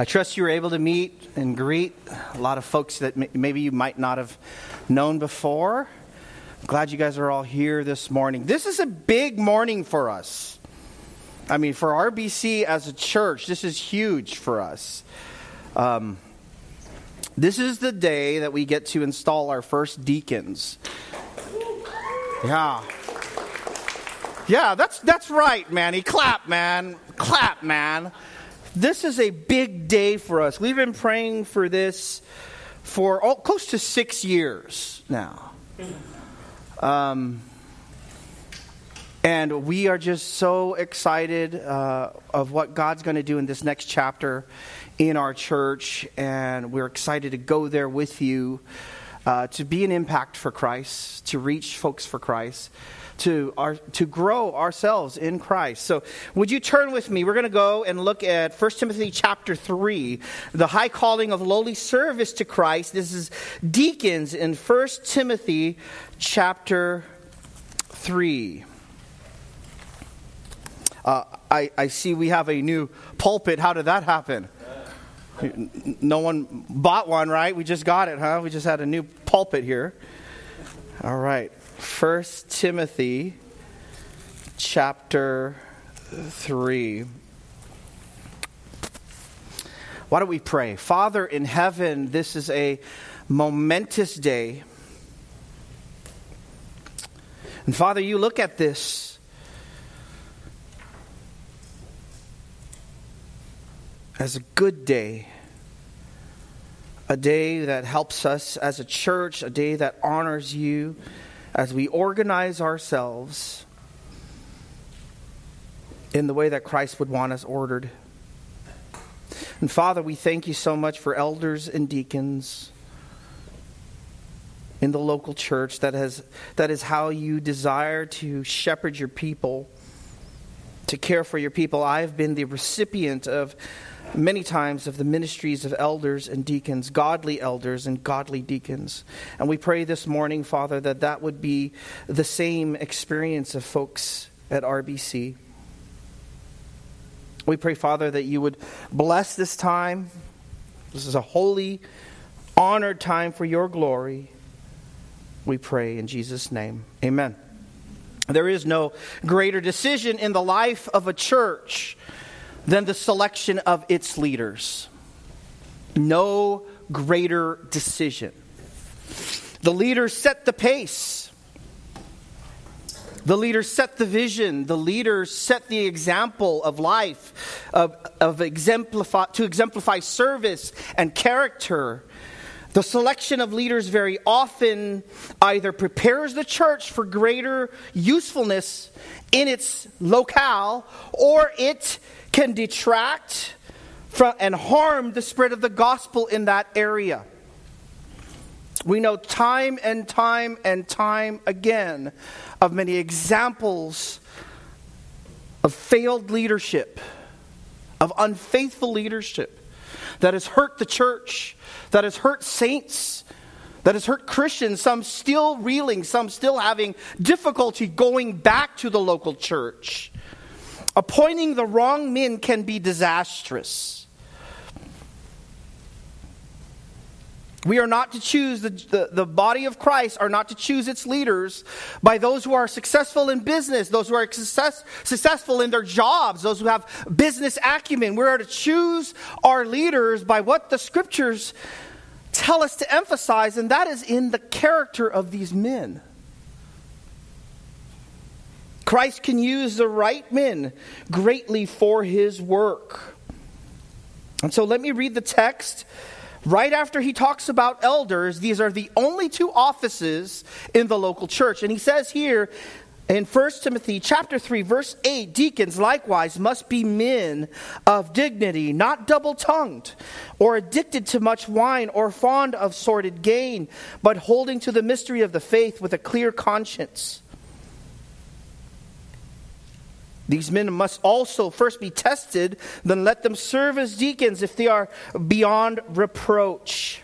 I trust you were able to meet and greet a lot of folks that maybe you might not have known before. I'm glad you guys are all here this morning. This is a big morning for us. I mean, for RBC as a church, this is huge for us. Um, this is the day that we get to install our first deacons. Yeah. Yeah, that's that's right, Manny. Clap, man. Clap, man this is a big day for us. We've been praying for this for oh, close to six years now. Um, and we are just so excited uh, of what God's going to do in this next chapter in our church. And we're excited to go there with you uh, to be an impact for Christ, to reach folks for Christ to, our, to grow ourselves in Christ. So, would you turn with me? We're going to go and look at 1 Timothy chapter 3, the high calling of lowly service to Christ. This is deacons in 1 Timothy chapter 3. Uh, I, I see we have a new pulpit. How did that happen? No one bought one, right? We just got it, huh? We just had a new pulpit here. All right. First Timothy chapter 3. Why don't we pray? Father in heaven, this is a momentous day. And Father, you look at this. As a good day, a day that helps us as a church, a day that honors you, as we organize ourselves in the way that Christ would want us ordered. And Father, we thank you so much for elders and deacons in the local church. That, has, that is how you desire to shepherd your people, to care for your people. I've been the recipient of many times of the ministries of elders and deacons, godly elders and godly deacons. And we pray this morning, Father, that that would be the same experience of folks at RBC. We pray, Father, that you would bless this time. This is a holy, honored time for your glory. We pray in Jesus' name. Amen. There is no greater decision in the life of a church than the selection of its leaders. No greater decision. The leaders set the pace. The leaders set the vision. The leaders set the example of life, of, of exemplify, to exemplify service and character. The selection of leaders very often either prepares the church for greater usefulness in its locale or it can detract from and harm the spread of the gospel in that area. We know time and time and time again of many examples of failed leadership, of unfaithful leadership that has hurt the church, that has hurt saints, that has hurt Christians, some still reeling, some still having difficulty going back to the local church. Appointing the wrong men can be disastrous. We are not to choose, the, the, the, body of Christ are not to choose its leaders by those who are successful in business, those who are success, successful in their jobs, those who have business acumen. We are to choose our leaders by what the scriptures tell us to emphasize, and that is in the character of these men. Christ can use the right men greatly for his work. And so let me read the text. Right after he talks about elders, these are the only two offices in the local church. And he says here in 1 Timothy chapter 3 verse 8, deacons likewise must be men of dignity, not double-tongued or addicted to much wine or fond of sordid gain, but holding to the mystery of the faith with a clear conscience. These men must also first be tested, then let them serve as deacons if they are beyond reproach.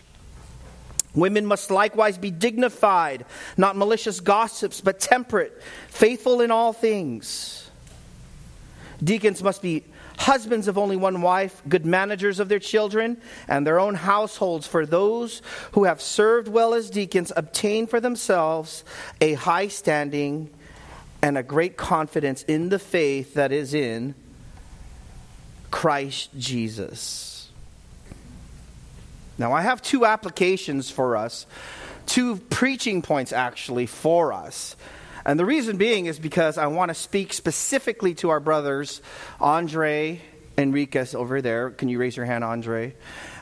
Women must likewise be dignified, not malicious gossips, but temperate, faithful in all things. Deacons must be husbands of only one wife, good managers of their children and their own households, for those who have served well as deacons obtain for themselves a high standing and a great confidence in the faith that is in Christ Jesus. Now, I have two applications for us, two preaching points actually for us. And the reason being is because I want to speak specifically to our brothers, Andre Enriquez over there. Can you raise your hand, Andre?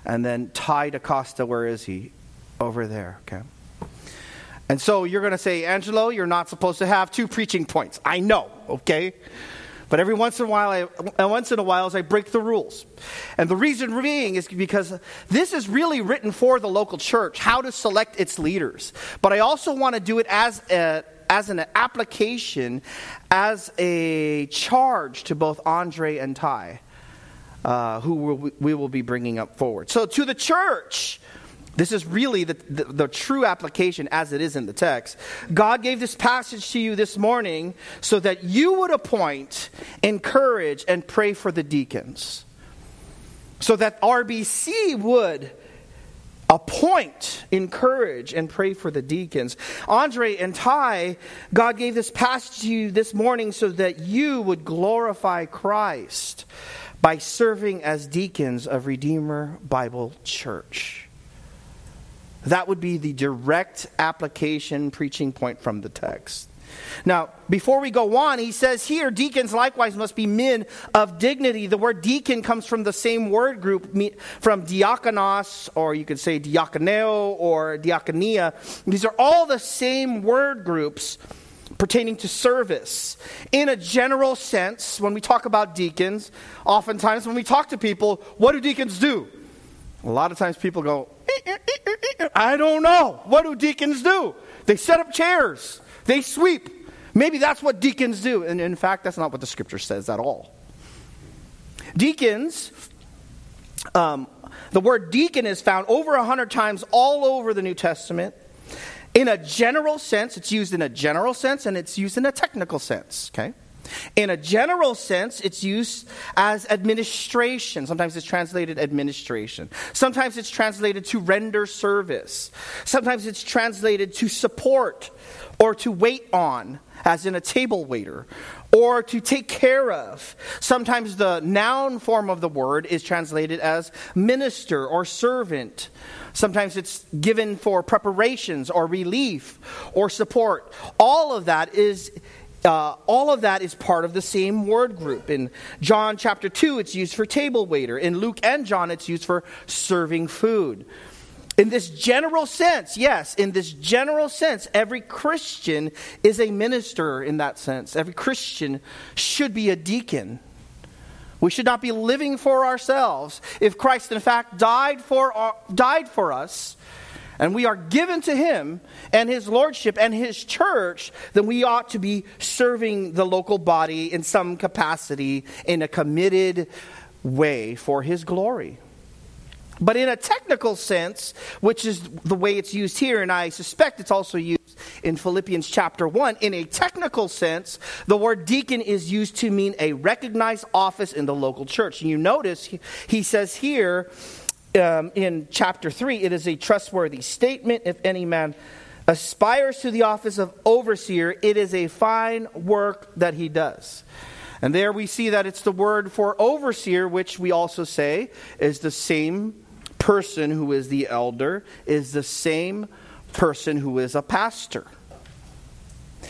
And then Ty DaCosta, where is he? Over there, okay. And so you're going to say, Angelo, you're not supposed to have two preaching points. I know, okay? But every once in a while, I, once in a while, as I break the rules. And the reason being is because this is really written for the local church, how to select its leaders. But I also want to do it as a, as an application, as a charge to both Andre and Ty, uh, who we will be bringing up forward. So, to the church, this is really the, the, the, true application as it is in the text. God gave this passage to you this morning so that you would appoint, encourage, and pray for the deacons. So that RBC would appoint, encourage, and pray for the deacons. Andre and Ty, God gave this passage to you this morning so that you would glorify Christ by serving as deacons of Redeemer Bible Church. That would be the direct application preaching point from the text. Now, before we go on, he says here, deacons likewise must be men of dignity. The word deacon comes from the same word group, from diakonos, or you could say diakoneo or diakonia. These are all the same word groups pertaining to service. In a general sense, when we talk about deacons, oftentimes when we talk to people, what do deacons do? A lot of times people go, eh, eh, eh, I don't know. What do deacons do? They set up chairs. They sweep. Maybe that's what deacons do. And in fact, that's not what the scripture says at all. Deacons, um, the word deacon is found over a hundred times all over the New Testament. In a general sense, it's used in a general sense and it's used in a technical sense, okay? In a general sense, it's used as administration. Sometimes it's translated administration. Sometimes it's translated to render service. Sometimes it's translated to support or to wait on, as in a table waiter, or to take care of. Sometimes the noun form of the word is translated as minister or servant. Sometimes it's given for preparations or relief or support. All of that is uh, all of that is part of the same word group. In John chapter 2, it's used for table waiter. In Luke and John, it's used for serving food. In this general sense, yes, in this general sense, every Christian is a minister in that sense. Every Christian should be a deacon. We should not be living for ourselves. If Christ, in fact, died for, our, died for us, and we are given to him and his lordship and his church, then we ought to be serving the local body in some capacity in a committed way for his glory. But in a technical sense, which is the way it's used here, and I suspect it's also used in Philippians chapter 1, in a technical sense, the word deacon is used to mean a recognized office in the local church. And you notice he, he says here, um, in chapter 3, it is a trustworthy statement. If any man aspires to the office of overseer, it is a fine work that he does. And there we see that it's the word for overseer, which we also say is the same person who is the elder, is the same person who is a pastor.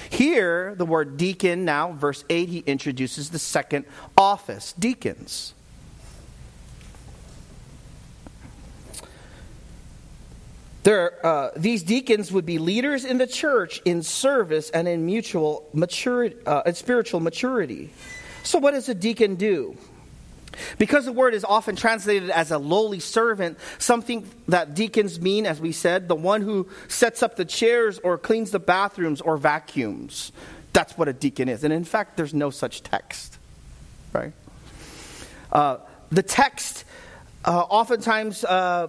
Here, the word deacon, now, verse 8, he introduces the second office, deacons. There, uh, these deacons would be leaders in the church in service and in mutual maturity, uh, spiritual maturity. So, what does a deacon do? Because the word is often translated as a lowly servant, something that deacons mean, as we said, the one who sets up the chairs or cleans the bathrooms or vacuums. That's what a deacon is. And in fact, there's no such text, right? Uh, the text uh, oftentimes uh,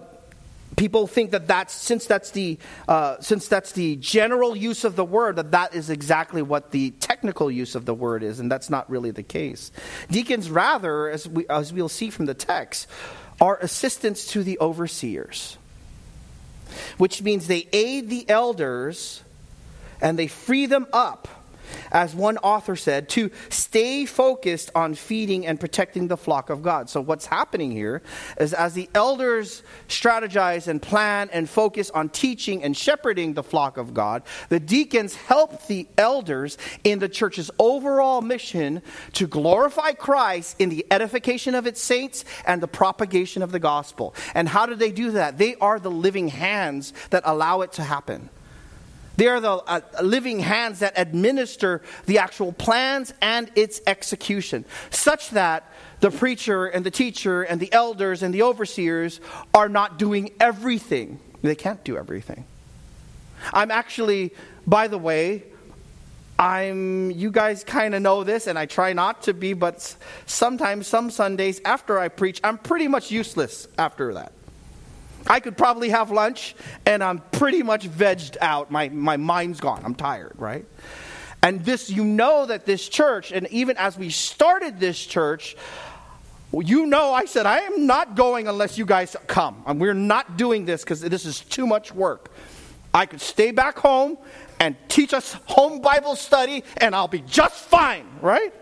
people think that that's since that's the uh, since that's the general use of the word that that is exactly what the technical use of the word is and that's not really the case. Deacons rather as we as we'll see from the text are assistants to the overseers which means they aid the elders and they free them up as one author said, to stay focused on feeding and protecting the flock of God. So, what's happening here is as the elders strategize and plan and focus on teaching and shepherding the flock of God, the deacons help the elders in the church's overall mission to glorify Christ in the edification of its saints and the propagation of the gospel. And how do they do that? They are the living hands that allow it to happen. They are the uh, living hands that administer the actual plans and its execution, such that the preacher and the teacher and the elders and the overseers are not doing everything. They can't do everything. I'm actually, by the way, I'm, you guys kind of know this, and I try not to be, but sometimes, some Sundays after I preach, I'm pretty much useless after that. I could probably have lunch and I'm pretty much vegged out. My, my mind's gone. I'm tired, right? And this, you know that this church, and even as we started this church, you know I said, I am not going unless you guys come. And we're not doing this because this is too much work. I could stay back home and teach us home Bible study and I'll be just fine, right?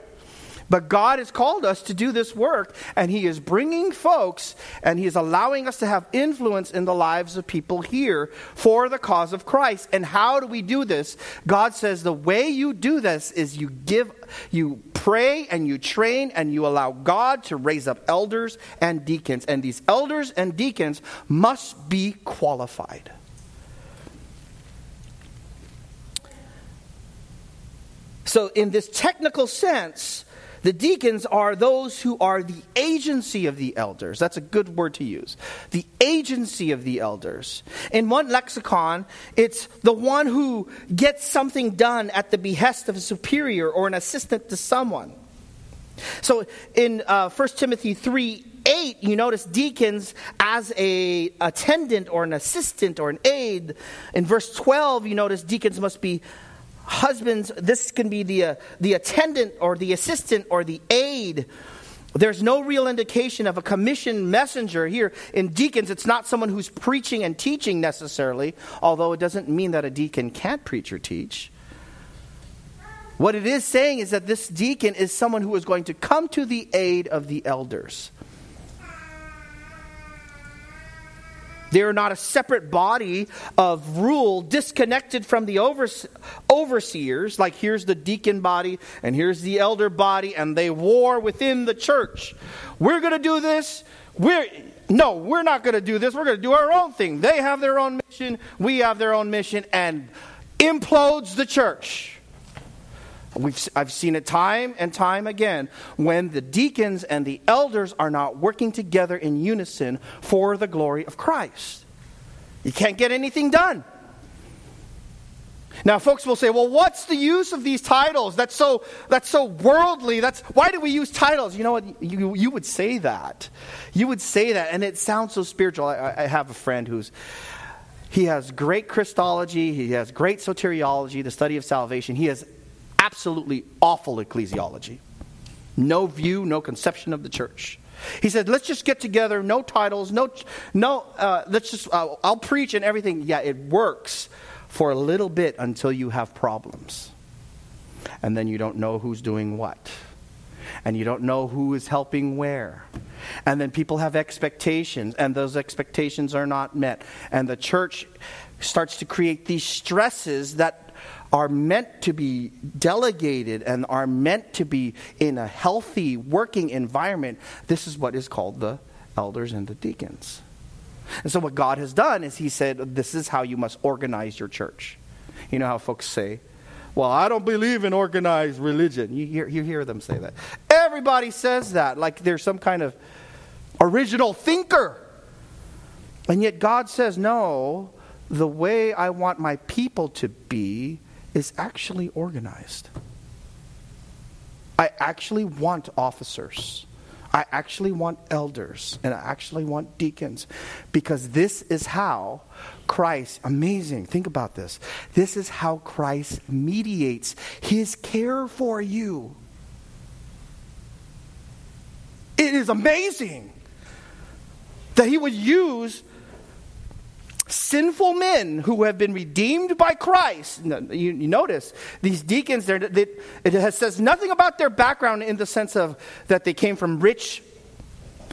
But God has called us to do this work, and He is bringing folks and He is allowing us to have influence in the lives of people here for the cause of Christ. And how do we do this? God says the way you do this is you give, you pray and you train and you allow God to raise up elders and deacons. And these elders and deacons must be qualified. So, in this technical sense, the deacons are those who are the agency of the elders. That's a good word to use. The agency of the elders. In one lexicon, it's the one who gets something done at the behest of a superior or an assistant to someone. So in uh, 1 Timothy 3 8, you notice deacons as a attendant or an assistant or an aide. In verse 12, you notice deacons must be husbands, this can be the, uh, the attendant or the assistant or the aide. There's no real indication of a commissioned messenger here. In deacons, it's not someone who's preaching and teaching necessarily, although it doesn't mean that a deacon can't preach or teach. What it is saying is that this deacon is someone who is going to come to the aid of the elders. They are not a separate body of rule disconnected from the overse- overseers. Like here's the deacon body and here's the elder body, and they war within the church. We're going to do this. We're. No, we're not going to do this. We're going to do our own thing. They have their own mission. We have their own mission, and implodes the church. We've, I've seen it time and time again when the deacons and the elders are not working together in unison for the glory of Christ. You can't get anything done. Now, folks will say, well, what's the use of these titles? That's so, that's so worldly. That's, why do we use titles? You know what? You, you would say that. You would say that, and it sounds so spiritual. I, I have a friend who's, he has great Christology, he has great soteriology, the study of salvation. He has absolutely awful ecclesiology. No view, no conception of the church. He said, let's just get together, no titles, no, no uh, let's just, uh, I'll preach and everything. Yeah, it works for a little bit until you have problems. And then you don't know who's doing what. And you don't know who is helping where. And then people have expectations, and those expectations are not met. And the church starts to create these stresses that are meant to be delegated and are meant to be in a healthy working environment, this is what is called the elders and the deacons. And so, what God has done is He said, This is how you must organize your church. You know how folks say, Well, I don't believe in organized religion. You hear, you hear them say that. Everybody says that, like they're some kind of original thinker. And yet, God says, No, the way I want my people to be is actually organized. I actually want officers. I actually want elders and I actually want deacons because this is how Christ, amazing, think about this. This is how Christ mediates his care for you. It is amazing that he would use sinful men who have been redeemed by Christ. You, you notice these deacons, they, it has, says nothing about their background in the sense of that they came from rich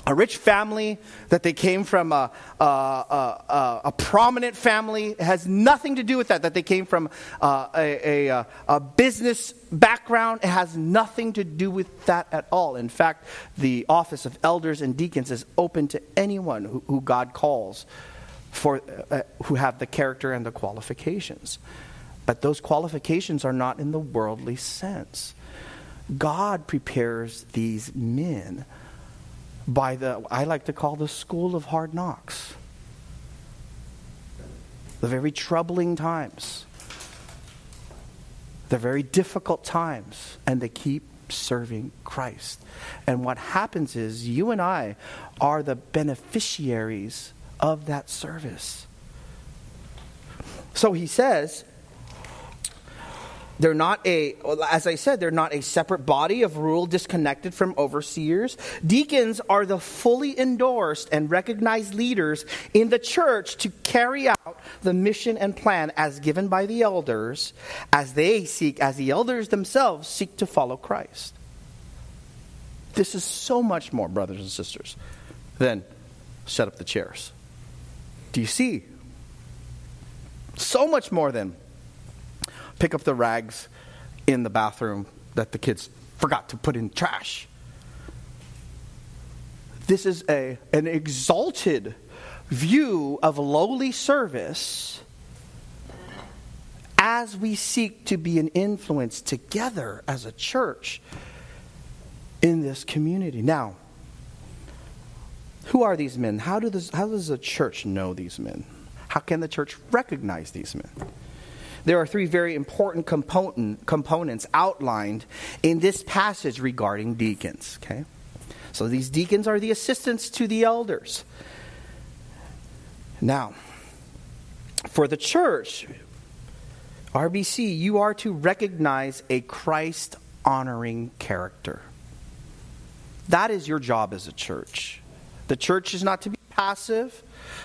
a rich family, that they came from a, a, a, a, prominent family. It has nothing to do with that, that they came from uh, a, a, business background. It has nothing to do with that at all. In fact, the office of elders and deacons is open to anyone who, who God calls for, uh, who have the character and the qualifications. But those qualifications are not in the worldly sense. God prepares these men by the, I like to call the school of hard knocks. The very troubling times, the very difficult times, and they keep serving Christ. And what happens is you and I are the beneficiaries of that service. So he says, they're not a, as I said, they're not a separate body of rule disconnected from overseers. Deacons are the fully endorsed and recognized leaders in the church to carry out the mission and plan as given by the elders as they seek, as the elders themselves seek to follow Christ. This is so much more, brothers and sisters, than set up the chairs. Do you see? So much more than pick up the rags in the bathroom that the kids forgot to put in trash. This is a, an exalted view of lowly service as we seek to be an influence together as a church in this community. Now, who are these men? How, do this, how does the church know these men? How can the church recognize these men? There are three very important component, components outlined in this passage regarding deacons. Okay? So these deacons are the assistants to the elders. Now, for the church, RBC, you are to recognize a Christ honoring character. That is your job as a church. The church is not to be passive.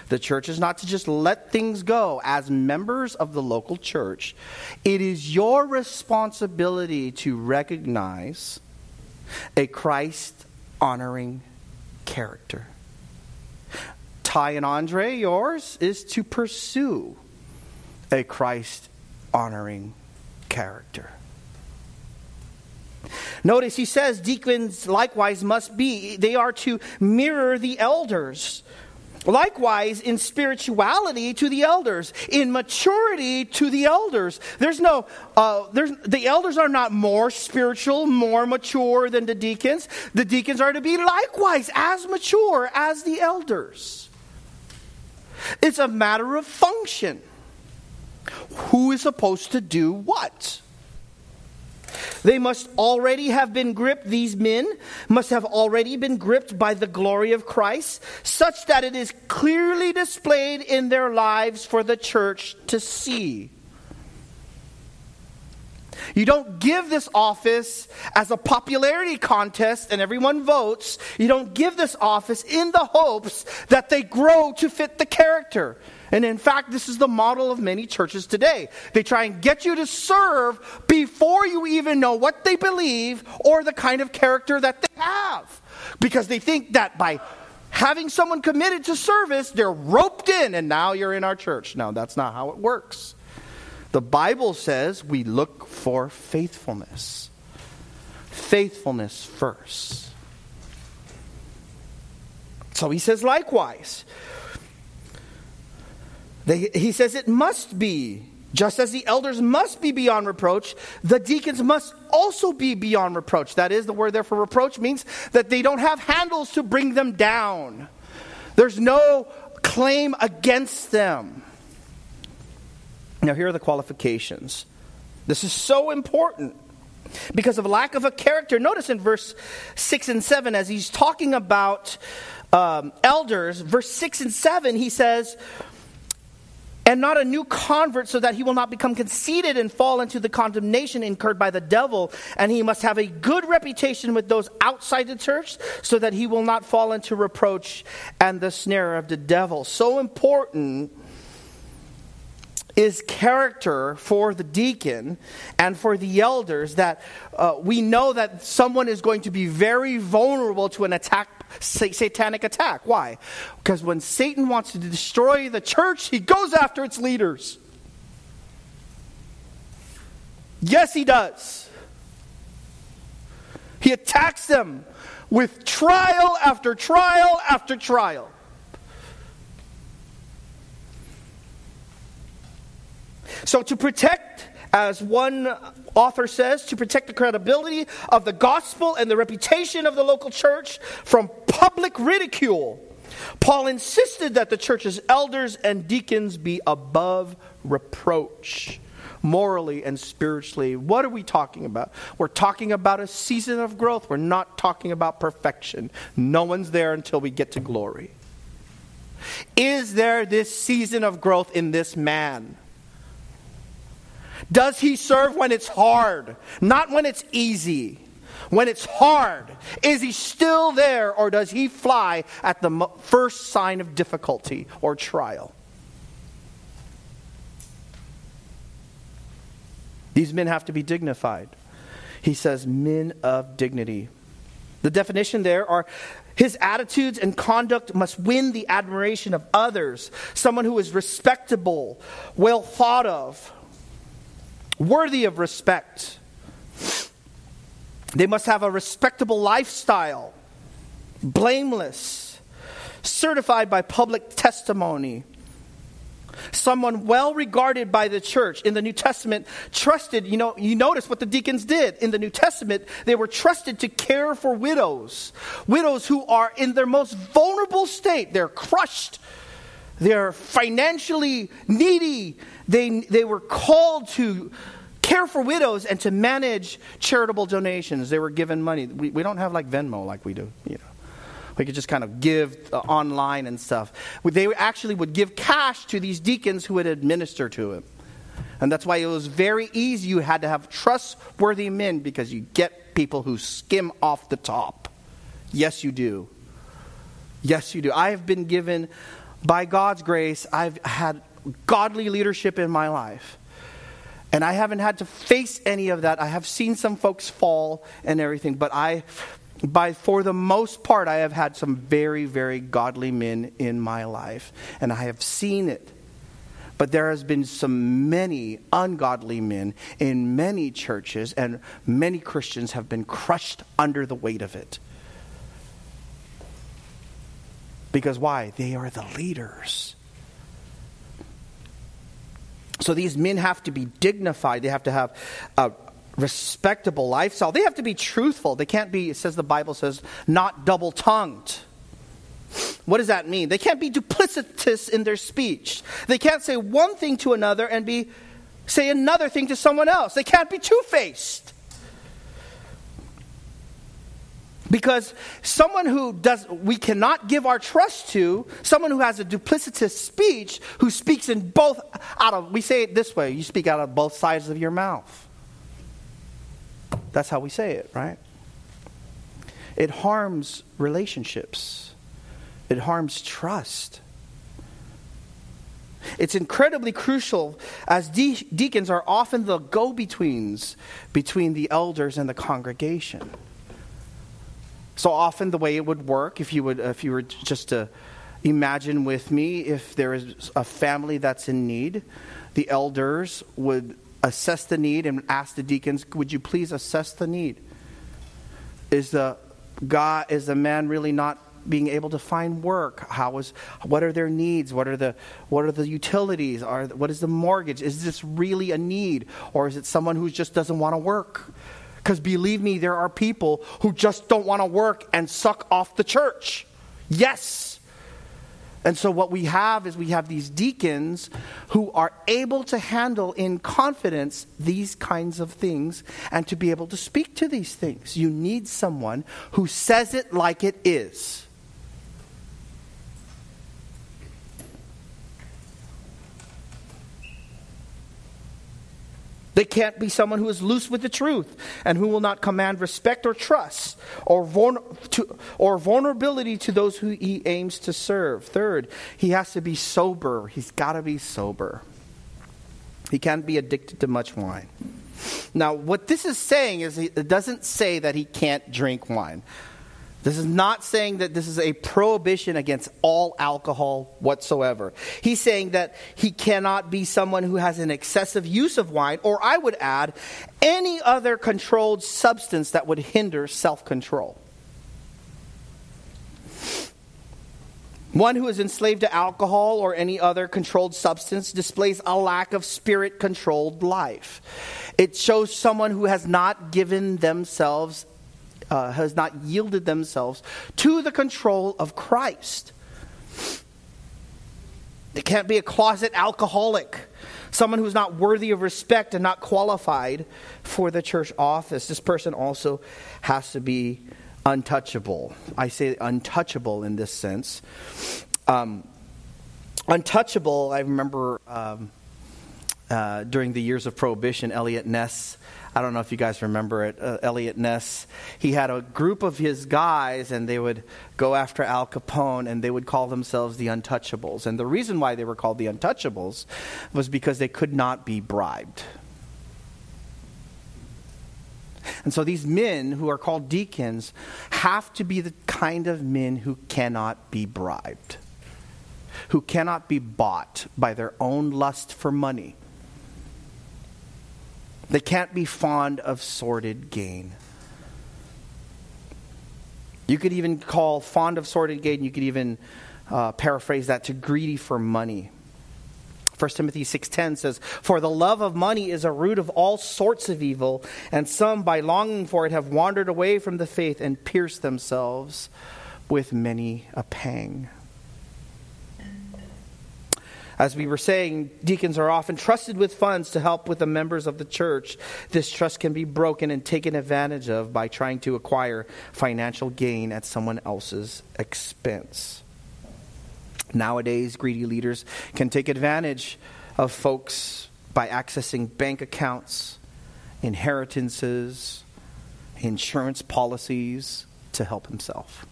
The church is not to just let things go. As members of the local church, it is your responsibility to recognize a Christ honoring character. Ty and Andre, yours is to pursue a Christ honoring character. Notice he says deacons likewise must be, they are to mirror the elders. Likewise, in spirituality to the elders, in maturity to the elders. There's no, uh, there's, the elders are not more spiritual, more mature than the deacons. The deacons are to be likewise as mature as the elders. It's a matter of function. Who is supposed to do what? They must already have been gripped, these men must have already been gripped by the glory of Christ, such that it is clearly displayed in their lives for the church to see. You don't give this office as a popularity contest and everyone votes. You don't give this office in the hopes that they grow to fit the character. And in fact, this is the model of many churches today. They try and get you to serve before you even know what they believe or the kind of character that they have. Because they think that by having someone committed to service, they're roped in and now you're in our church. No, that's not how it works. The Bible says we look for faithfulness. Faithfulness first. So he says, likewise, they, he says it must be. Just as the elders must be beyond reproach, the deacons must also be beyond reproach. That is, the word there for reproach means that they don't have handles to bring them down. There's no claim against them. Now, here are the qualifications. This is so important. because of lack of a character. Notice in verse 6 and 7, as he's talking about um, elders, verse 6 and 7, he says, and not a new convert, so that he will not become conceited and fall into the condemnation incurred by the devil. And he must have a good reputation with those outside the church, so that he will not fall into reproach and the snare of the devil. So important is character for the deacon and for the elders that uh, we know that someone is going to be very vulnerable to an attack satanic attack. Why? Because when satan wants to destroy the church he goes after its leaders. Yes he does. He attacks them with trial after trial after trial. So, to protect, as one author says, to protect the credibility of the gospel and the reputation of the local church from public ridicule, Paul insisted that the church's elders and deacons be above reproach morally and spiritually. What are we talking about? We're talking about a season of growth. We're not talking about perfection. No one's there until we get to glory. Is there this season of growth in this man? Does he serve when it's hard, not when it's easy? When it's hard, is he still there or does he fly at the first sign of difficulty or trial? These men have to be dignified. He says, men of dignity. The definition there are his attitudes and conduct must win the admiration of others. Someone who is respectable, well thought of, worthy of respect. They must have a respectable lifestyle, blameless, certified by public testimony. Someone well regarded by the church in the New Testament, trusted, you know, you notice what the deacons did in the New Testament. They were trusted to care for widows, widows who are in their most vulnerable state. They're crushed, they're financially needy, they, they were called to care for widows and to manage charitable donations. They were given money. We, we don't have like Venmo like we do, you know. We could just kind of give uh, online and stuff. They actually would give cash to these deacons who would administer to him. And that's why it was very easy. You had to have trustworthy men because you get people who skim off the top. Yes, you do. Yes, you do. I have been given, by God's grace, I've had godly leadership in my life. And I haven't had to face any of that. I have seen some folks fall and everything, but I by for the most part I have had some very very godly men in my life and I have seen it. But there has been some many ungodly men in many churches and many Christians have been crushed under the weight of it. Because why? They are the leaders. So these men have to be dignified. They have to have a respectable lifestyle. They have to be truthful. They can't be, it says the Bible says, not double tongued. What does that mean? They can't be duplicitous in their speech. They can't say one thing to another and be say another thing to someone else. They can't be two-faced. Because someone who does, we cannot give our trust to, someone who has a duplicitous speech, who speaks in both, out of, we say it this way, you speak out of both sides of your mouth. That's how we say it, right? It harms relationships, it harms trust. It's incredibly crucial as de- deacons are often the go betweens between the elders and the congregation. So often, the way it would work, if you would, if you were just to imagine with me, if there is a family that's in need, the elders would assess the need and ask the deacons, "Would you please assess the need? Is the God is the man really not being able to find work? How is what are their needs? What are the what are the utilities? Are what is the mortgage? Is this really a need, or is it someone who just doesn't want to work?" Because believe me, there are people who just don't want to work and suck off the church. Yes. And so, what we have is we have these deacons who are able to handle in confidence these kinds of things and to be able to speak to these things. You need someone who says it like it is. They can't be someone who is loose with the truth and who will not command respect or trust or, to, or vulnerability to those who he aims to serve. Third, he has to be sober. He's got to be sober. He can't be addicted to much wine. Now, what this is saying is it doesn't say that he can't drink wine. This is not saying that this is a prohibition against all alcohol whatsoever. He's saying that he cannot be someone who has an excessive use of wine, or I would add, any other controlled substance that would hinder self control. One who is enslaved to alcohol or any other controlled substance displays a lack of spirit controlled life. It shows someone who has not given themselves uh, has not yielded themselves to the control of Christ. They can't be a closet alcoholic, someone who's not worthy of respect and not qualified for the church office. This person also has to be untouchable. I say untouchable in this sense. Um, untouchable, I remember um, uh, during the years of Prohibition, Eliot Ness I don't know if you guys remember it, uh, Eliot Ness. He had a group of his guys, and they would go after Al Capone, and they would call themselves the Untouchables. And the reason why they were called the Untouchables was because they could not be bribed. And so these men who are called deacons have to be the kind of men who cannot be bribed, who cannot be bought by their own lust for money they can't be fond of sordid gain. You could even call fond of sordid gain, you could even uh, paraphrase that to greedy for money. 1 Timothy 6:10 says, "For the love of money is a root of all sorts of evil, and some by longing for it have wandered away from the faith and pierced themselves with many a pang." As we were saying, deacons are often trusted with funds to help with the members of the church. This trust can be broken and taken advantage of by trying to acquire financial gain at someone else's expense. Nowadays, greedy leaders can take advantage of folks by accessing bank accounts, inheritances, insurance policies to help himself.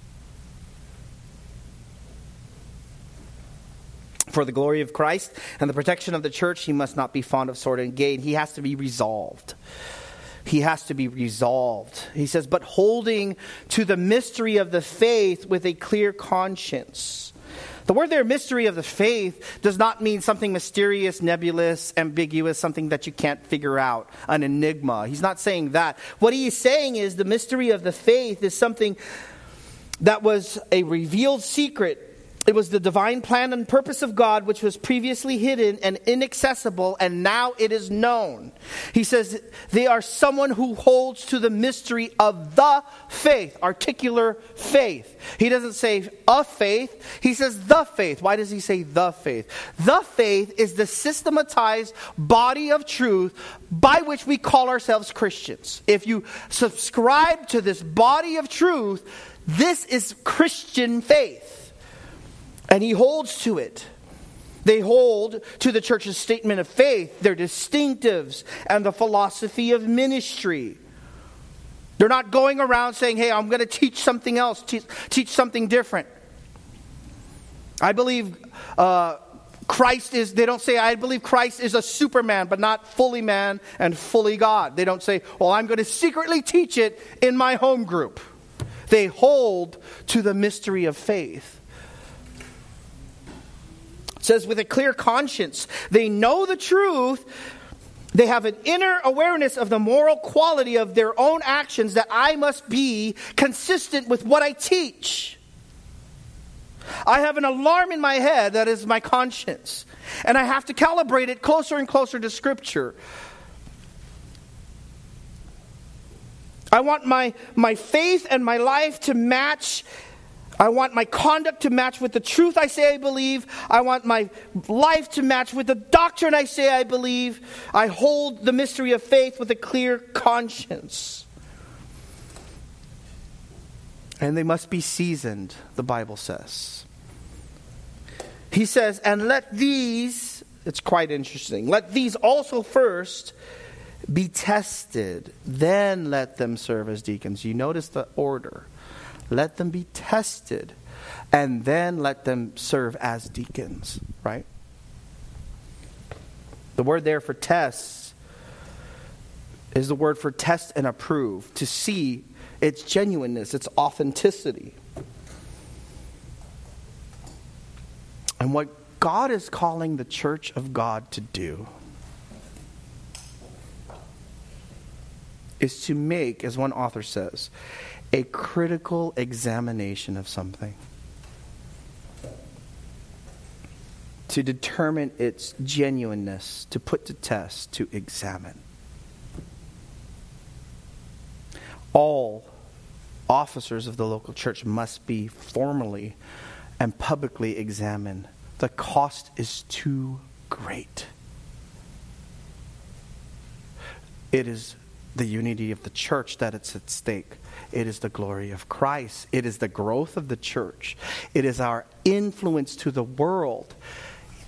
For the glory of Christ and the protection of the church, he must not be fond of sword and gain. He has to be resolved. He has to be resolved. He says, but holding to the mystery of the faith with a clear conscience. The word there, mystery of the faith, does not mean something mysterious, nebulous, ambiguous, something that you can't figure out, an enigma. He's not saying that. What he is saying is the mystery of the faith is something that was a revealed secret it was the divine plan and purpose of God, which was previously hidden and inaccessible, and now it is known. He says they are someone who holds to the mystery of the faith, articular faith. He doesn't say a faith, he says the faith. Why does he say the faith? The faith is the systematized body of truth by which we call ourselves Christians. If you subscribe to this body of truth, this is Christian faith. And he holds to it. They hold to the church's statement of faith, their distinctives, and the philosophy of ministry. They're not going around saying, hey, I'm going to teach something else, teach, teach something different. I believe uh, Christ is, they don't say, I believe Christ is a superman, but not fully man and fully God. They don't say, well, I'm going to secretly teach it in my home group. They hold to the mystery of faith says, with a clear conscience. They know the truth. They have an inner awareness of the moral quality of their own actions that I must be consistent with what I teach. I have an alarm in my head that is my conscience, and I have to calibrate it closer and closer to Scripture. I want my, my faith and my life to match I want my conduct to match with the truth I say I believe. I want my life to match with the doctrine I say I believe. I hold the mystery of faith with a clear conscience. And they must be seasoned, the Bible says. He says, and let these, it's quite interesting, let these also first be tested, then let them serve as deacons. You notice the order. Let them be tested, and then let them serve as deacons, right? The word there for tests is the word for test and approve, to see its genuineness, its authenticity. And what God is calling the church of God to do is to make, as one author says, a critical examination of something. To determine its genuineness, to put to test, to examine. All officers of the local church must be formally and publicly examined. The cost is too great. It is the unity of the church that it's at stake. It is the glory of Christ. It is the growth of the church. It is our influence to the world.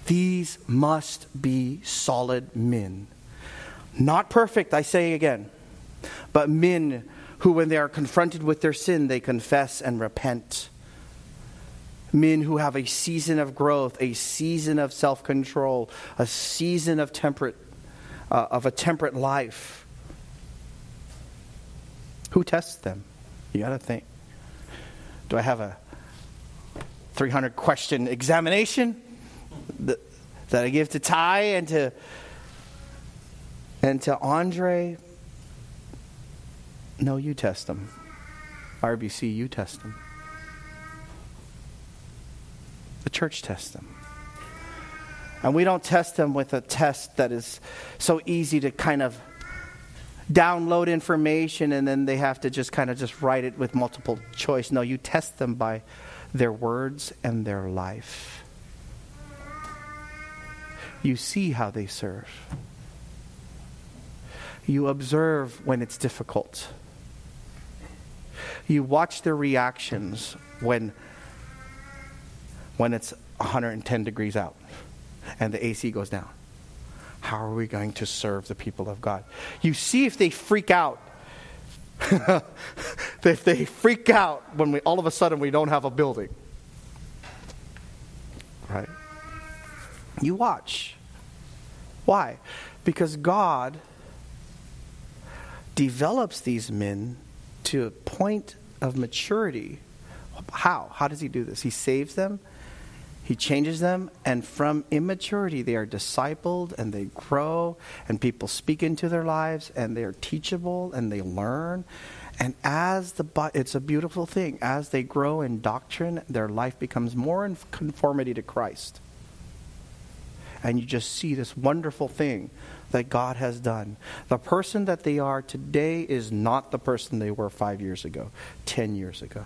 These must be solid men. Not perfect, I say again, but men who, when they are confronted with their sin, they confess and repent. Men who have a season of growth, a season of self control, a season of temperate, uh, of a temperate life who tests them? You got to think. Do I have a 300 question examination that, that I give to Ty and to and to Andre? No, you test them. RBC, you test them. The church tests them. And we don't test them with a test that is so easy to kind of download information and then they have to just kind of just write it with multiple choice. No, you test them by their words and their life. You see how they serve. You observe when it's difficult. You watch their reactions when when it's 110 degrees out and the AC goes down. How are we going to serve the people of God? You see if they freak out. if they freak out when we all of a sudden we don't have a building. Right? You watch. Why? Because God develops these men to a point of maturity. How? How does he do this? He saves them he changes them, and from immaturity, they are discipled and they grow, and people speak into their lives, and they are teachable and they learn. And as the, it's a beautiful thing. As they grow in doctrine, their life becomes more in conformity to Christ. And you just see this wonderful thing that God has done. The person that they are today is not the person they were five years ago, ten years ago.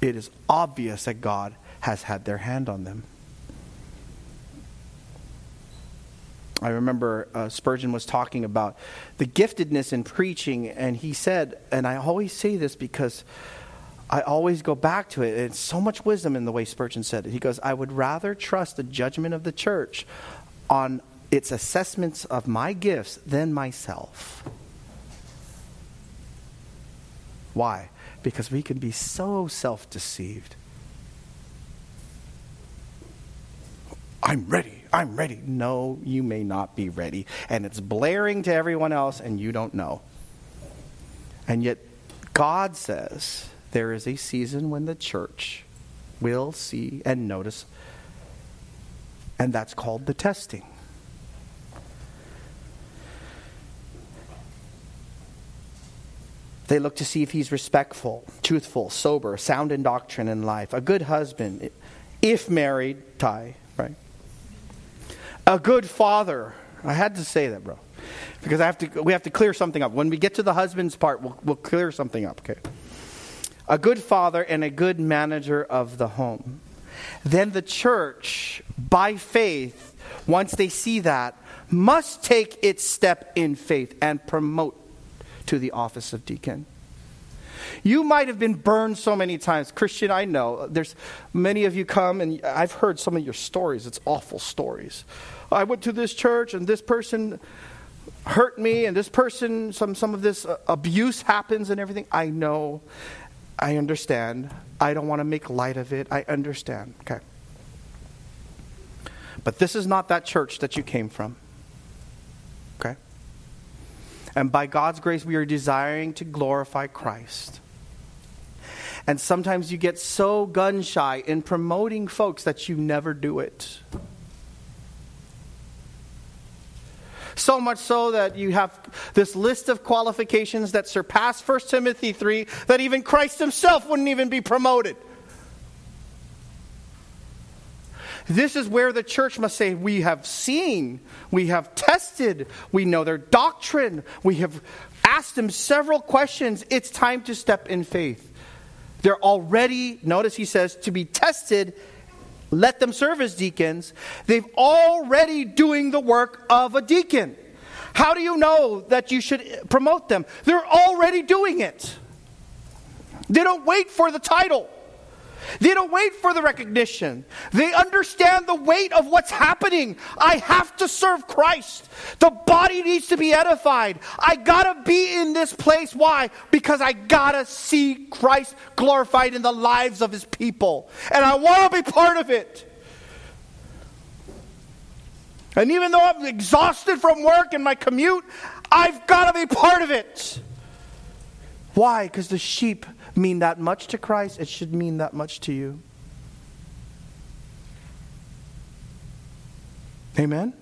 It is obvious that God has had their hand on them. I remember uh, Spurgeon was talking about the giftedness in preaching, and he said, and I always say this because I always go back to it. It's so much wisdom in the way Spurgeon said it. He goes, I would rather trust the judgment of the church on its assessments of my gifts than myself. Why? Because we can be so self deceived. I'm ready. I'm ready. No, you may not be ready. And it's blaring to everyone else, and you don't know. And yet, God says there is a season when the church will see and notice, and that's called the testing. They look to see if he's respectful, truthful, sober, sound in doctrine and life, a good husband, if married, right? A good father. I had to say that, bro, because I have to. We have to clear something up. When we get to the husband's part, we'll, we'll clear something up. Okay. a good father, and a good manager of the home. Then the church, by faith, once they see that, must take its step in faith and promote to the office of deacon. You might have been burned so many times. Christian, I know. There's many of you come and I've heard some of your stories. It's awful stories. I went to this church and this person hurt me and this person some some of this uh, abuse happens and everything. I know. I understand. I don't want to make light of it. I understand. Okay. But this is not that church that you came from. Okay? And by God's grace, we are desiring to glorify Christ. And sometimes you get so gun shy in promoting folks that you never do it. So much so that you have this list of qualifications that surpass 1 Timothy 3 that even Christ himself wouldn't even be promoted. This is where the church must say, We have seen, we have tested, we know their doctrine, we have asked them several questions. It's time to step in faith. They're already, notice he says, to be tested. Let them serve as deacons. They've already doing the work of a deacon. How do you know that you should promote them? They're already doing it. They don't wait for the title. They don't wait for the recognition. They understand the weight of what's happening. I have to serve Christ. The body needs to be edified. I gotta be in this place. Why? Because I gotta see Christ glorified in the lives of his people. And I wanna be part of it. And even though I'm exhausted from work and my commute, I've gotta be part of it. Why? Because the sheep mean that much to Christ, it should mean that much to you. Amen?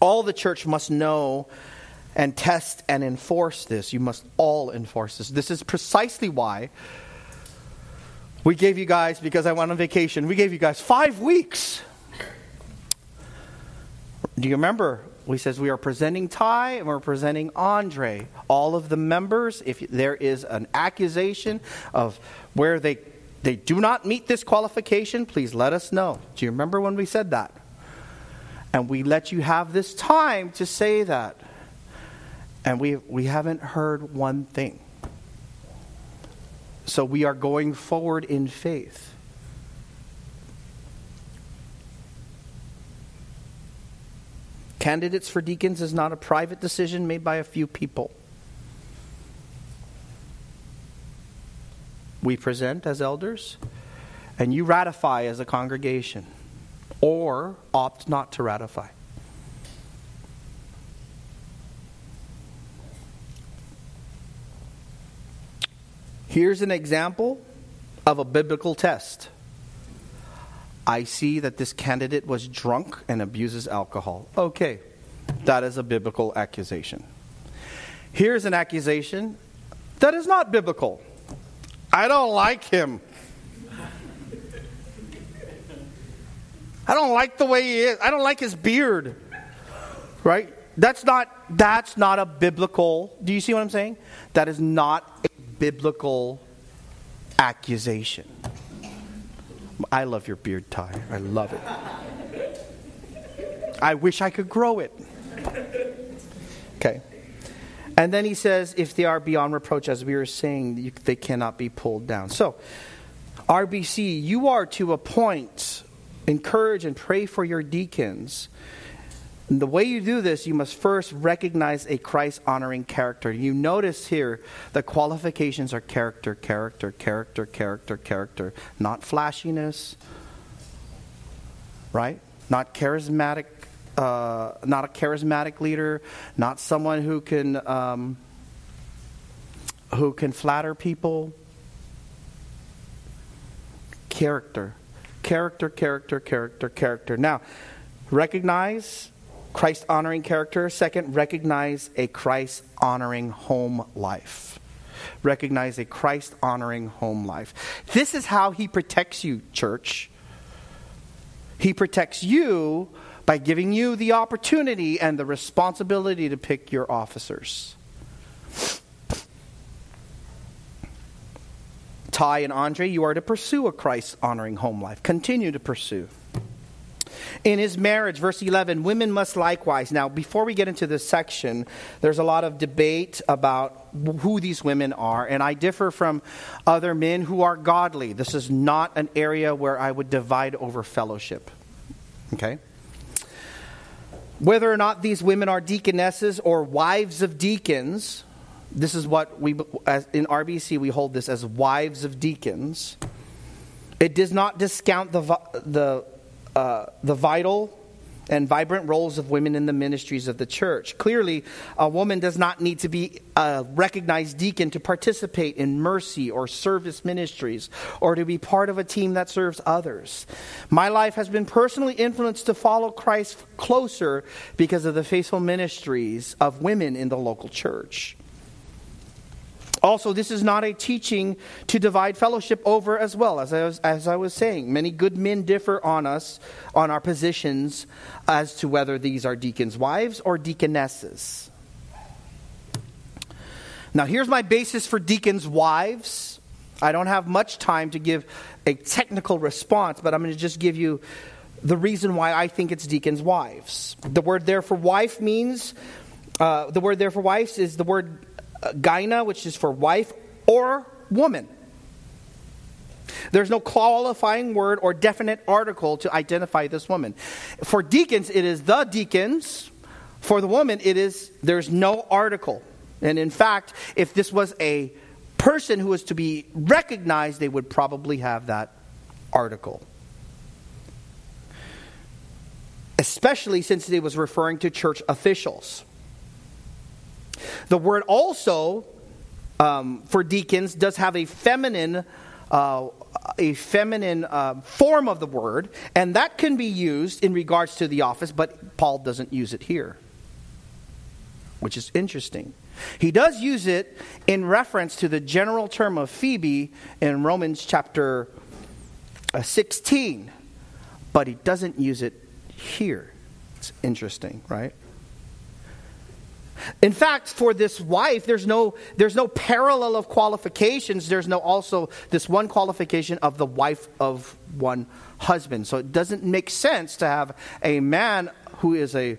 All the church must know and test and enforce this. You must all enforce this. This is precisely why we gave you guys, because I went on vacation, we gave you guys five weeks. Do you remember he says we are presenting Ty and we're presenting Andre. All of the members, if there is an accusation of where they they do not meet this qualification, please let us know. Do you remember when we said that? And we let you have this time to say that. And we we haven't heard one thing. So we are going forward in faith. Candidates for deacons is not a private decision made by a few people. We present as elders, and you ratify as a congregation, or opt not to ratify. Here's an example of a biblical test. I see that this candidate was drunk and abuses alcohol. Okay, that is a biblical accusation. Here's an accusation that is not biblical. I don't like him. I don't like the way he is. I don't like his beard. Right? That's not that's not a biblical. Do you see what I'm saying? That is not a biblical accusation. I love your beard Ty. I love it. I wish I could grow it. Okay. And then he says, if they are beyond reproach, as we were saying, they cannot be pulled down. So, RBC, you are to appoint, encourage, and pray for your deacons and the way you do this, you must first recognize a Christ honoring character. You notice here the qualifications are character, character, character, character, character, not flashiness, right? Not charismatic, uh, not a charismatic leader, not someone who can um, who can flatter people. Character, character, character, character, character. Now, recognize Christ honoring character. Second, recognize a Christ honoring home life. Recognize a Christ honoring home life. This is how he protects you, church. He protects you by giving you the opportunity and the responsibility to pick your officers. Ty and Andre, you are to pursue a Christ honoring home life. Continue to pursue. In his marriage, verse 11, women must likewise. Now, before we get into this section, there's a lot of debate about who these women are, and I differ from other men who are godly. This is not an area where I would divide over fellowship. Okay? Whether or not these women are deaconesses or wives of deacons, this is what we, in RBC, we hold this as wives of deacons. It does not discount the, the, uh, the vital and vibrant roles of women in the ministries of the church. Clearly, a woman does not need to be a recognized deacon to participate in mercy or service ministries or to be part of a team that serves others. My life has been personally influenced to follow Christ closer because of the faithful ministries of women in the local church. Also, this is not a teaching to divide fellowship over as well. As I, was, as I was saying, many good men differ on us, on our positions, as to whether these are deacons' wives or deaconesses. Now, here's my basis for deacons' wives. I don't have much time to give a technical response, but I'm going to just give you the reason why I think it's deacons' wives. The word there for wife means, uh, the word there for wives is the word gyna, which is for wife or woman. There's no qualifying word or definite article to identify this woman. For deacons, it is the deacons. For the woman, it is there's no article. And in fact, if this was a person who was to be recognized, they would probably have that article. Especially since it was referring to church officials. The word also um, for deacons does have a feminine. Uh, a feminine uh, form of the word, and that can be used in regards to the office, but Paul doesn't use it here, which is interesting. He does use it in reference to the general term of Phoebe in Romans chapter uh, 16, but he doesn't use it here. It's interesting, right? In fact, for this wife, there's no, there's no parallel of qualifications. There's no also this one qualification of the wife of one husband. So it doesn't make sense to have a man who is a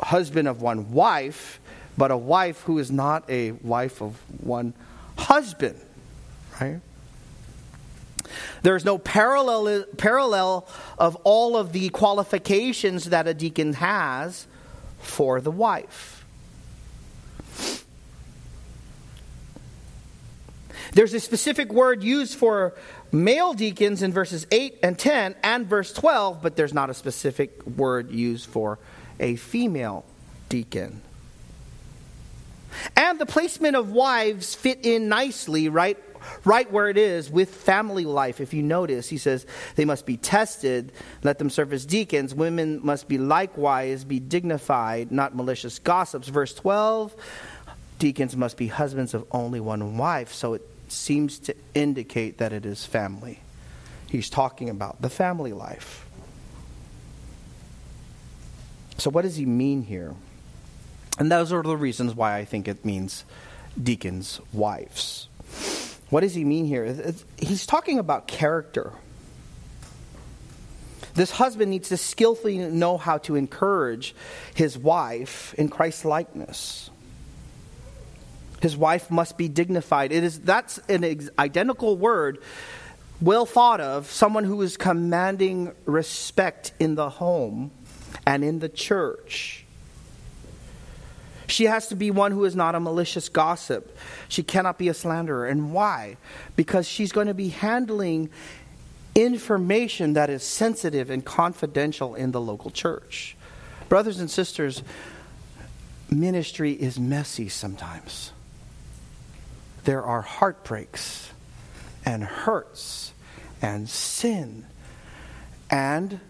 husband of one wife, but a wife who is not a wife of one husband. Right? There's no parallel, parallel of all of the qualifications that a deacon has for the wife. There's a specific word used for male deacons in verses 8 and 10 and verse 12, but there's not a specific word used for a female deacon. And the placement of wives fit in nicely, right? Right where it is with family life. If you notice, he says they must be tested, let them serve as deacons. Women must be likewise be dignified, not malicious gossips. Verse 12 deacons must be husbands of only one wife. So it seems to indicate that it is family. He's talking about the family life. So, what does he mean here? And those are the reasons why I think it means deacons' wives. What does he mean here? He's talking about character. This husband needs to skillfully know how to encourage his wife in Christ's likeness. His wife must be dignified. It is that's an identical word, well thought of, someone who is commanding respect in the home and in the church. She has to be one who is not a malicious gossip. She cannot be a slanderer. And why? Because she's going to be handling information that is sensitive and confidential in the local church. Brothers and sisters, ministry is messy sometimes. There are heartbreaks and hurts and sin and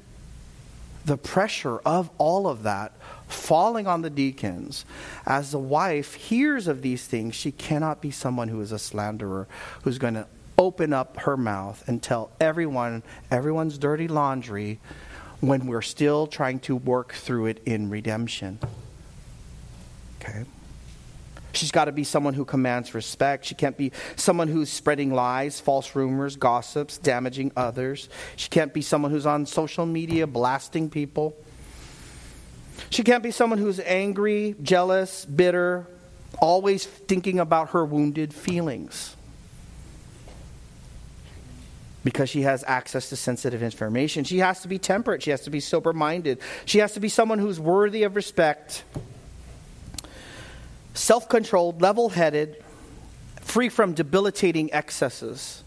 the pressure of all of that falling on the deacons. As the wife hears of these things, she cannot be someone who is a slanderer, who's going to open up her mouth and tell everyone, everyone's dirty laundry when we're still trying to work through it in redemption. Okay? She's got to be someone who commands respect. She can't be someone who's spreading lies, false rumors, gossips, damaging others. She can't be someone who's on social media blasting people. She can't be someone who's angry, jealous, bitter, always thinking about her wounded feelings. Because she has access to sensitive information. She has to be temperate. She has to be sober minded. She has to be someone who's worthy of respect self controlled, level headed, free from debilitating excesses.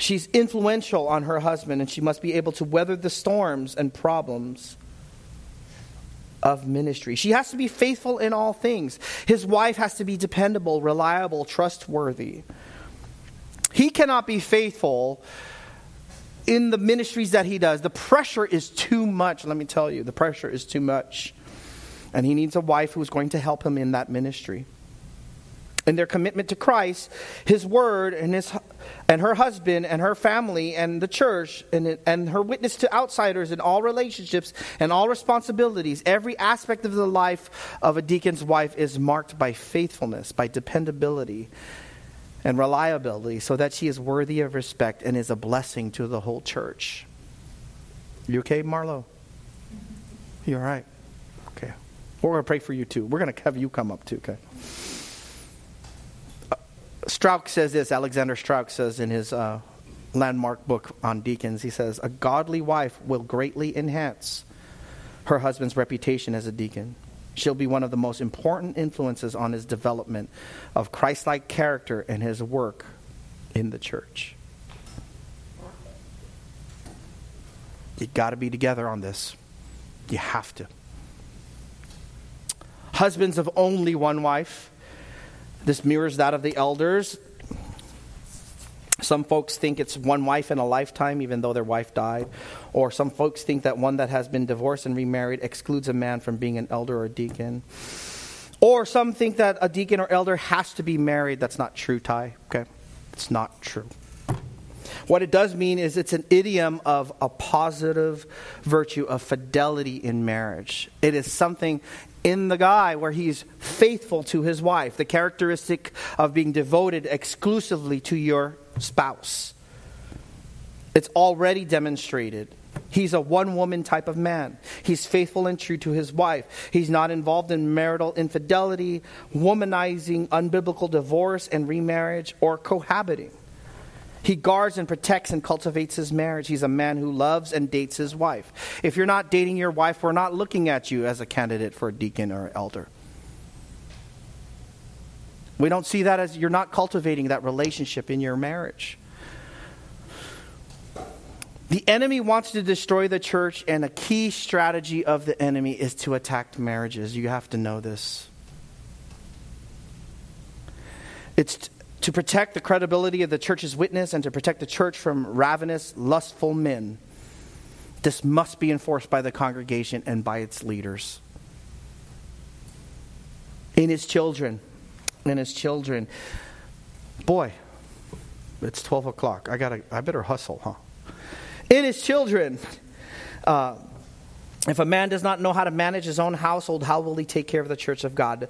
She's influential on her husband, and she must be able to weather the storms and problems of ministry. She has to be faithful in all things. His wife has to be dependable, reliable, trustworthy. He cannot be faithful in the ministries that he does. The pressure is too much, let me tell you. The pressure is too much. And he needs a wife who's going to help him in that ministry. In their commitment to Christ, his word, and, his, and her husband, and her family, and the church, and, and her witness to outsiders in all relationships and all responsibilities, every aspect of the life of a deacon's wife is marked by faithfulness, by dependability, and reliability, so that she is worthy of respect and is a blessing to the whole church. You okay, Marlo? You all right? Okay. We're going to pray for you too. We're going to have you come up too, okay? Strauch says this, Alexander Strauch says in his uh, landmark book on deacons, he says, A godly wife will greatly enhance her husband's reputation as a deacon. She'll be one of the most important influences on his development of Christ like character and his work in the church. You got to be together on this. You have to husbands of only one wife. This mirrors that of the elders. Some folks think it's one wife in a lifetime, even though their wife died. Or some folks think that one that has been divorced and remarried excludes a man from being an elder or deacon. Or some think that a deacon or elder has to be married. That's not true, Ty. Okay? It's not true. What it does mean is it's an idiom of a positive virtue of fidelity in marriage. It is something in the guy where he's faithful to his wife, the characteristic of being devoted exclusively to your spouse. It's already demonstrated. He's a one woman type of man. He's faithful and true to his wife. He's not involved in marital infidelity, womanizing, unbiblical divorce and remarriage, or cohabiting. He guards and protects and cultivates his marriage. He's a man who loves and dates his wife. If you're not dating your wife, we're not looking at you as a candidate for a deacon or elder. We don't see that as you're not cultivating that relationship in your marriage. The enemy wants to destroy the church, and a key strategy of the enemy is to attack marriages. You have to know this. It's to protect the credibility of the church's witness and to protect the church from ravenous, lustful men. This must be enforced by the congregation and by its leaders. In his children, in his children. Boy, it's 12 o'clock. I, gotta, I better hustle, huh? In his children. Uh, if a man does not know how to manage his own household, how will he take care of the church of God?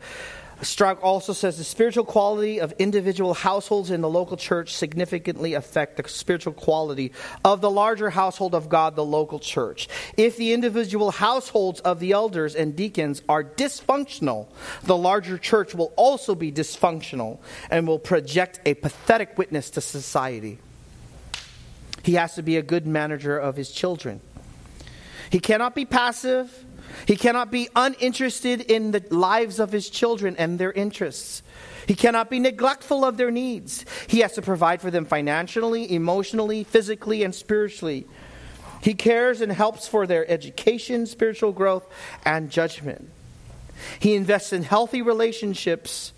Strauch also says the spiritual quality of individual households in the local church significantly affect the spiritual quality of the larger household of God, the local church. If the individual households of the elders and deacons are dysfunctional, the larger church will also be dysfunctional and will project a pathetic witness to society. He has to be a good manager of his children. He cannot be passive he cannot be uninterested in the lives of his children and their interests. He cannot be neglectful of their needs. He has to provide for them financially, emotionally, physically, and spiritually. He cares and helps for their education, spiritual growth, and judgment. He invests in healthy relationships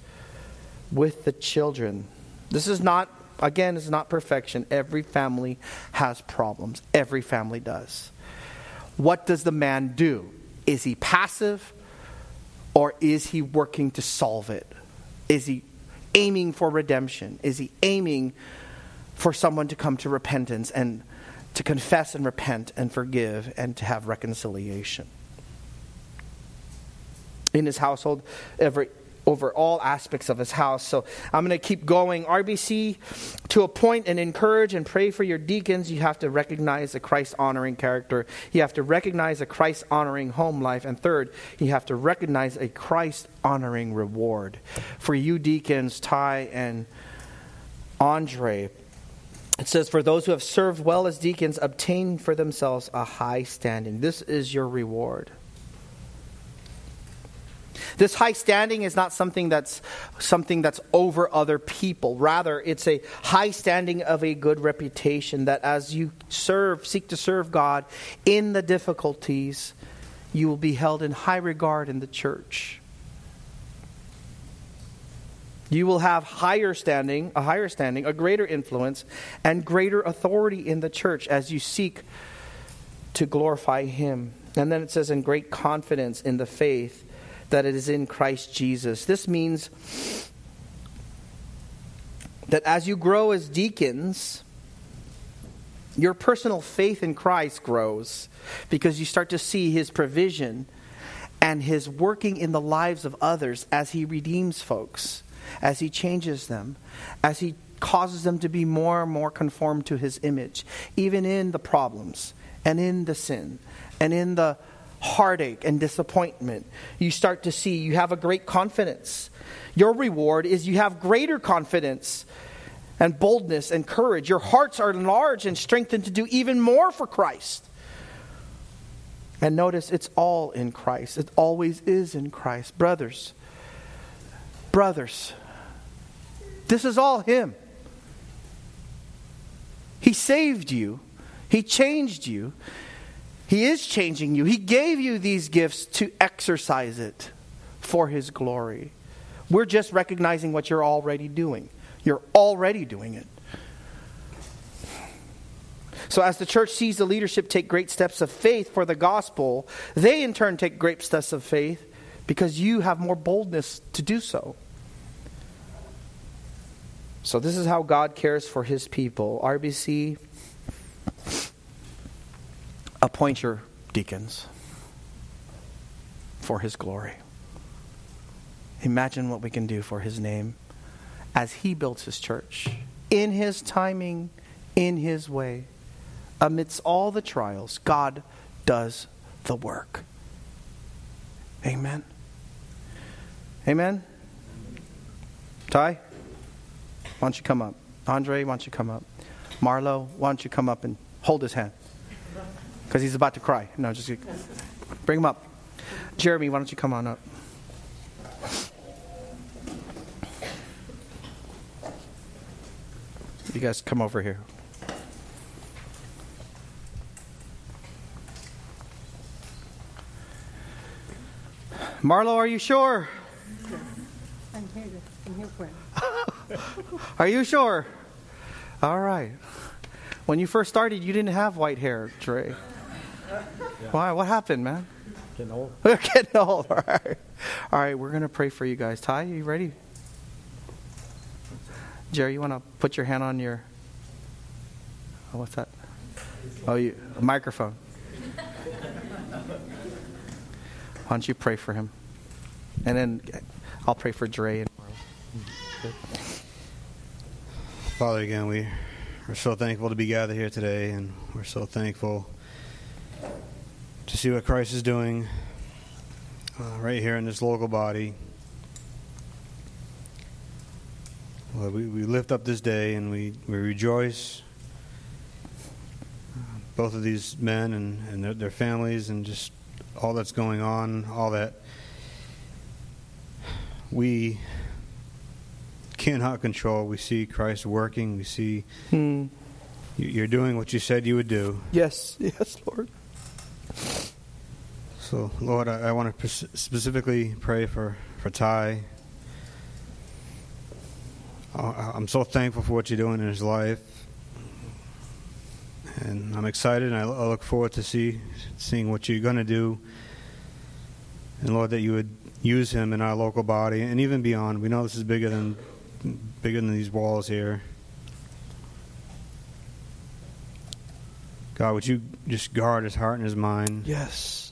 with the children. This is not, again, is not perfection. Every family has problems. Every family does. What does the man do? Is he passive or is he working to solve it? Is he aiming for redemption? Is he aiming for someone to come to repentance and to confess and repent and forgive and to have reconciliation. In his household, every over all aspects of his house. So I'm going to keep going. RBC, to appoint and encourage and pray for your deacons, you have to recognize a Christ honoring character. You have to recognize a Christ honoring home life. And third, you have to recognize a Christ honoring reward. For you deacons, Ty and Andre, it says, For those who have served well as deacons, obtain for themselves a high standing. This is your reward. This high standing is not something that's something that's over other people. Rather, it's a high standing of a good reputation that as you serve, seek to serve God in the difficulties, you will be held in high regard in the church. You will have higher standing, a higher standing, a greater influence, and greater authority in the church as you seek to glorify Him. And then it says, in great confidence in the faith that it is in Christ Jesus. This means that as you grow as deacons, your personal faith in Christ grows because you start to see his provision and his working in the lives of others as he redeems folks, as he changes them, as he causes them to be more and more conformed to his image, even in the problems and in the sin and in the heartache and disappointment, you start to see you have a great confidence. Your reward is you have greater confidence and boldness and courage. Your hearts are enlarged and strengthened to do even more for Christ. And notice it's all in Christ. It always is in Christ. Brothers, brothers, this is all Him. He saved you, He changed you, he is changing you. He gave you these gifts to exercise it for His glory. We're just recognizing what you're already doing. You're already doing it. So, as the church sees the leadership take great steps of faith for the gospel, they in turn take great steps of faith because you have more boldness to do so. So, this is how God cares for his people. RBC appoint your deacons for his glory. Imagine what we can do for his name as he builds his church in his timing, in his way. Amidst all the trials, God does the work. Amen. Amen. Ty, why don't you come up? Andre, why don't you come up? Marlo, why don't you come up and hold his hand? Because he's about to cry. No, just bring him up. Jeremy, why don't you come on up? You guys come over here. Marlo, are you sure? I'm here. I'm here for it. are you sure? All right. When you first started, you didn't have white hair, Trey. Why? What happened, man? Getting old. We're getting old. All right. All right, we're going to pray for you guys. Ty, you ready? Jerry, you want to put your hand on your. Oh, what's that? Oh, you a microphone. Why don't you pray for him? And then I'll pray for Dre and Father, again, we are so thankful to be gathered here today, and we're so thankful to see what Christ is doing uh, right here in this local body. Well, we, we lift up this day and we, we rejoice. Uh, both of these men and, and their, their families, and just all that's going on, all that we cannot control. We see Christ working. We see hmm. you're doing what you said you would do. Yes, yes, Lord. So, Lord, I, I want to specifically pray for, for Ty. I'm so thankful for what you're doing in his life. And I'm excited, and I look forward to see seeing what you're going to do. And Lord, that you would use him in our local body and even beyond. We know this is bigger than bigger than these walls here. God, would you just guard his heart and his mind? Yes.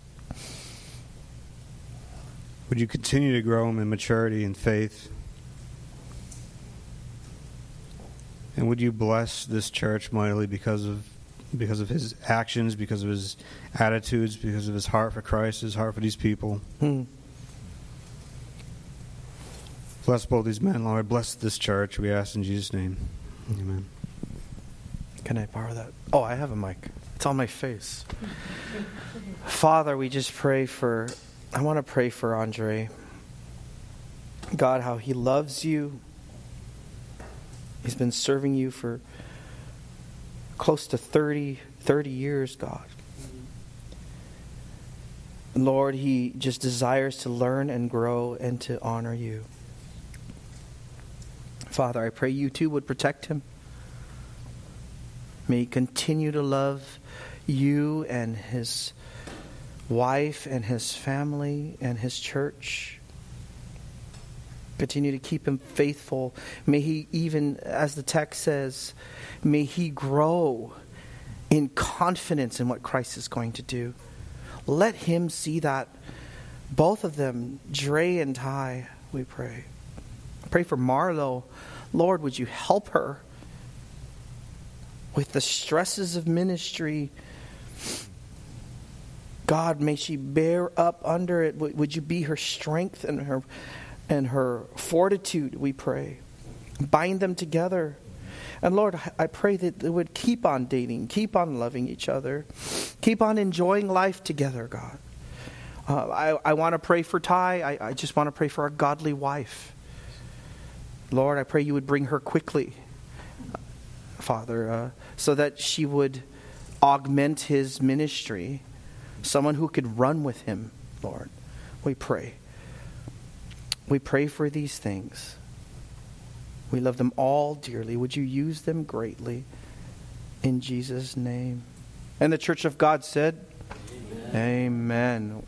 Would you continue to grow him in maturity and faith? And would you bless this church mightily because of because of his actions, because of his attitudes, because of his heart for Christ, his heart for these people? Hmm. Bless both these men, Lord. Bless this church. We ask in Jesus' name. Amen. Can I borrow that? Oh, I have a mic. It's on my face. Father, we just pray for, I want to pray for Andre. God, how he loves you. He's been serving you for close to 30, 30 years, God. Lord, he just desires to learn and grow and to honor you. Father, I pray you too would protect him. May he continue to love you and his wife and his family and his church. Continue to keep him faithful. May he, even as the text says, may he grow in confidence in what Christ is going to do. Let him see that. Both of them, Dre and Ty, we pray. Pray for Marlo. Lord, would you help her with the stresses of ministry? God, may she bear up under it. Would you be her strength and her and her fortitude, we pray. Bind them together. And Lord, I pray that they would keep on dating, keep on loving each other, keep on enjoying life together, God. Uh, I, I want to pray for Ty. I, I just want to pray for a godly wife. Lord, I pray you would bring her quickly, Father, uh, so that she would augment his ministry, someone who could run with him, Lord. We pray. We pray for these things. We love them all dearly. Would you use them greatly? In Jesus' name. And the church of God said, Amen. Amen.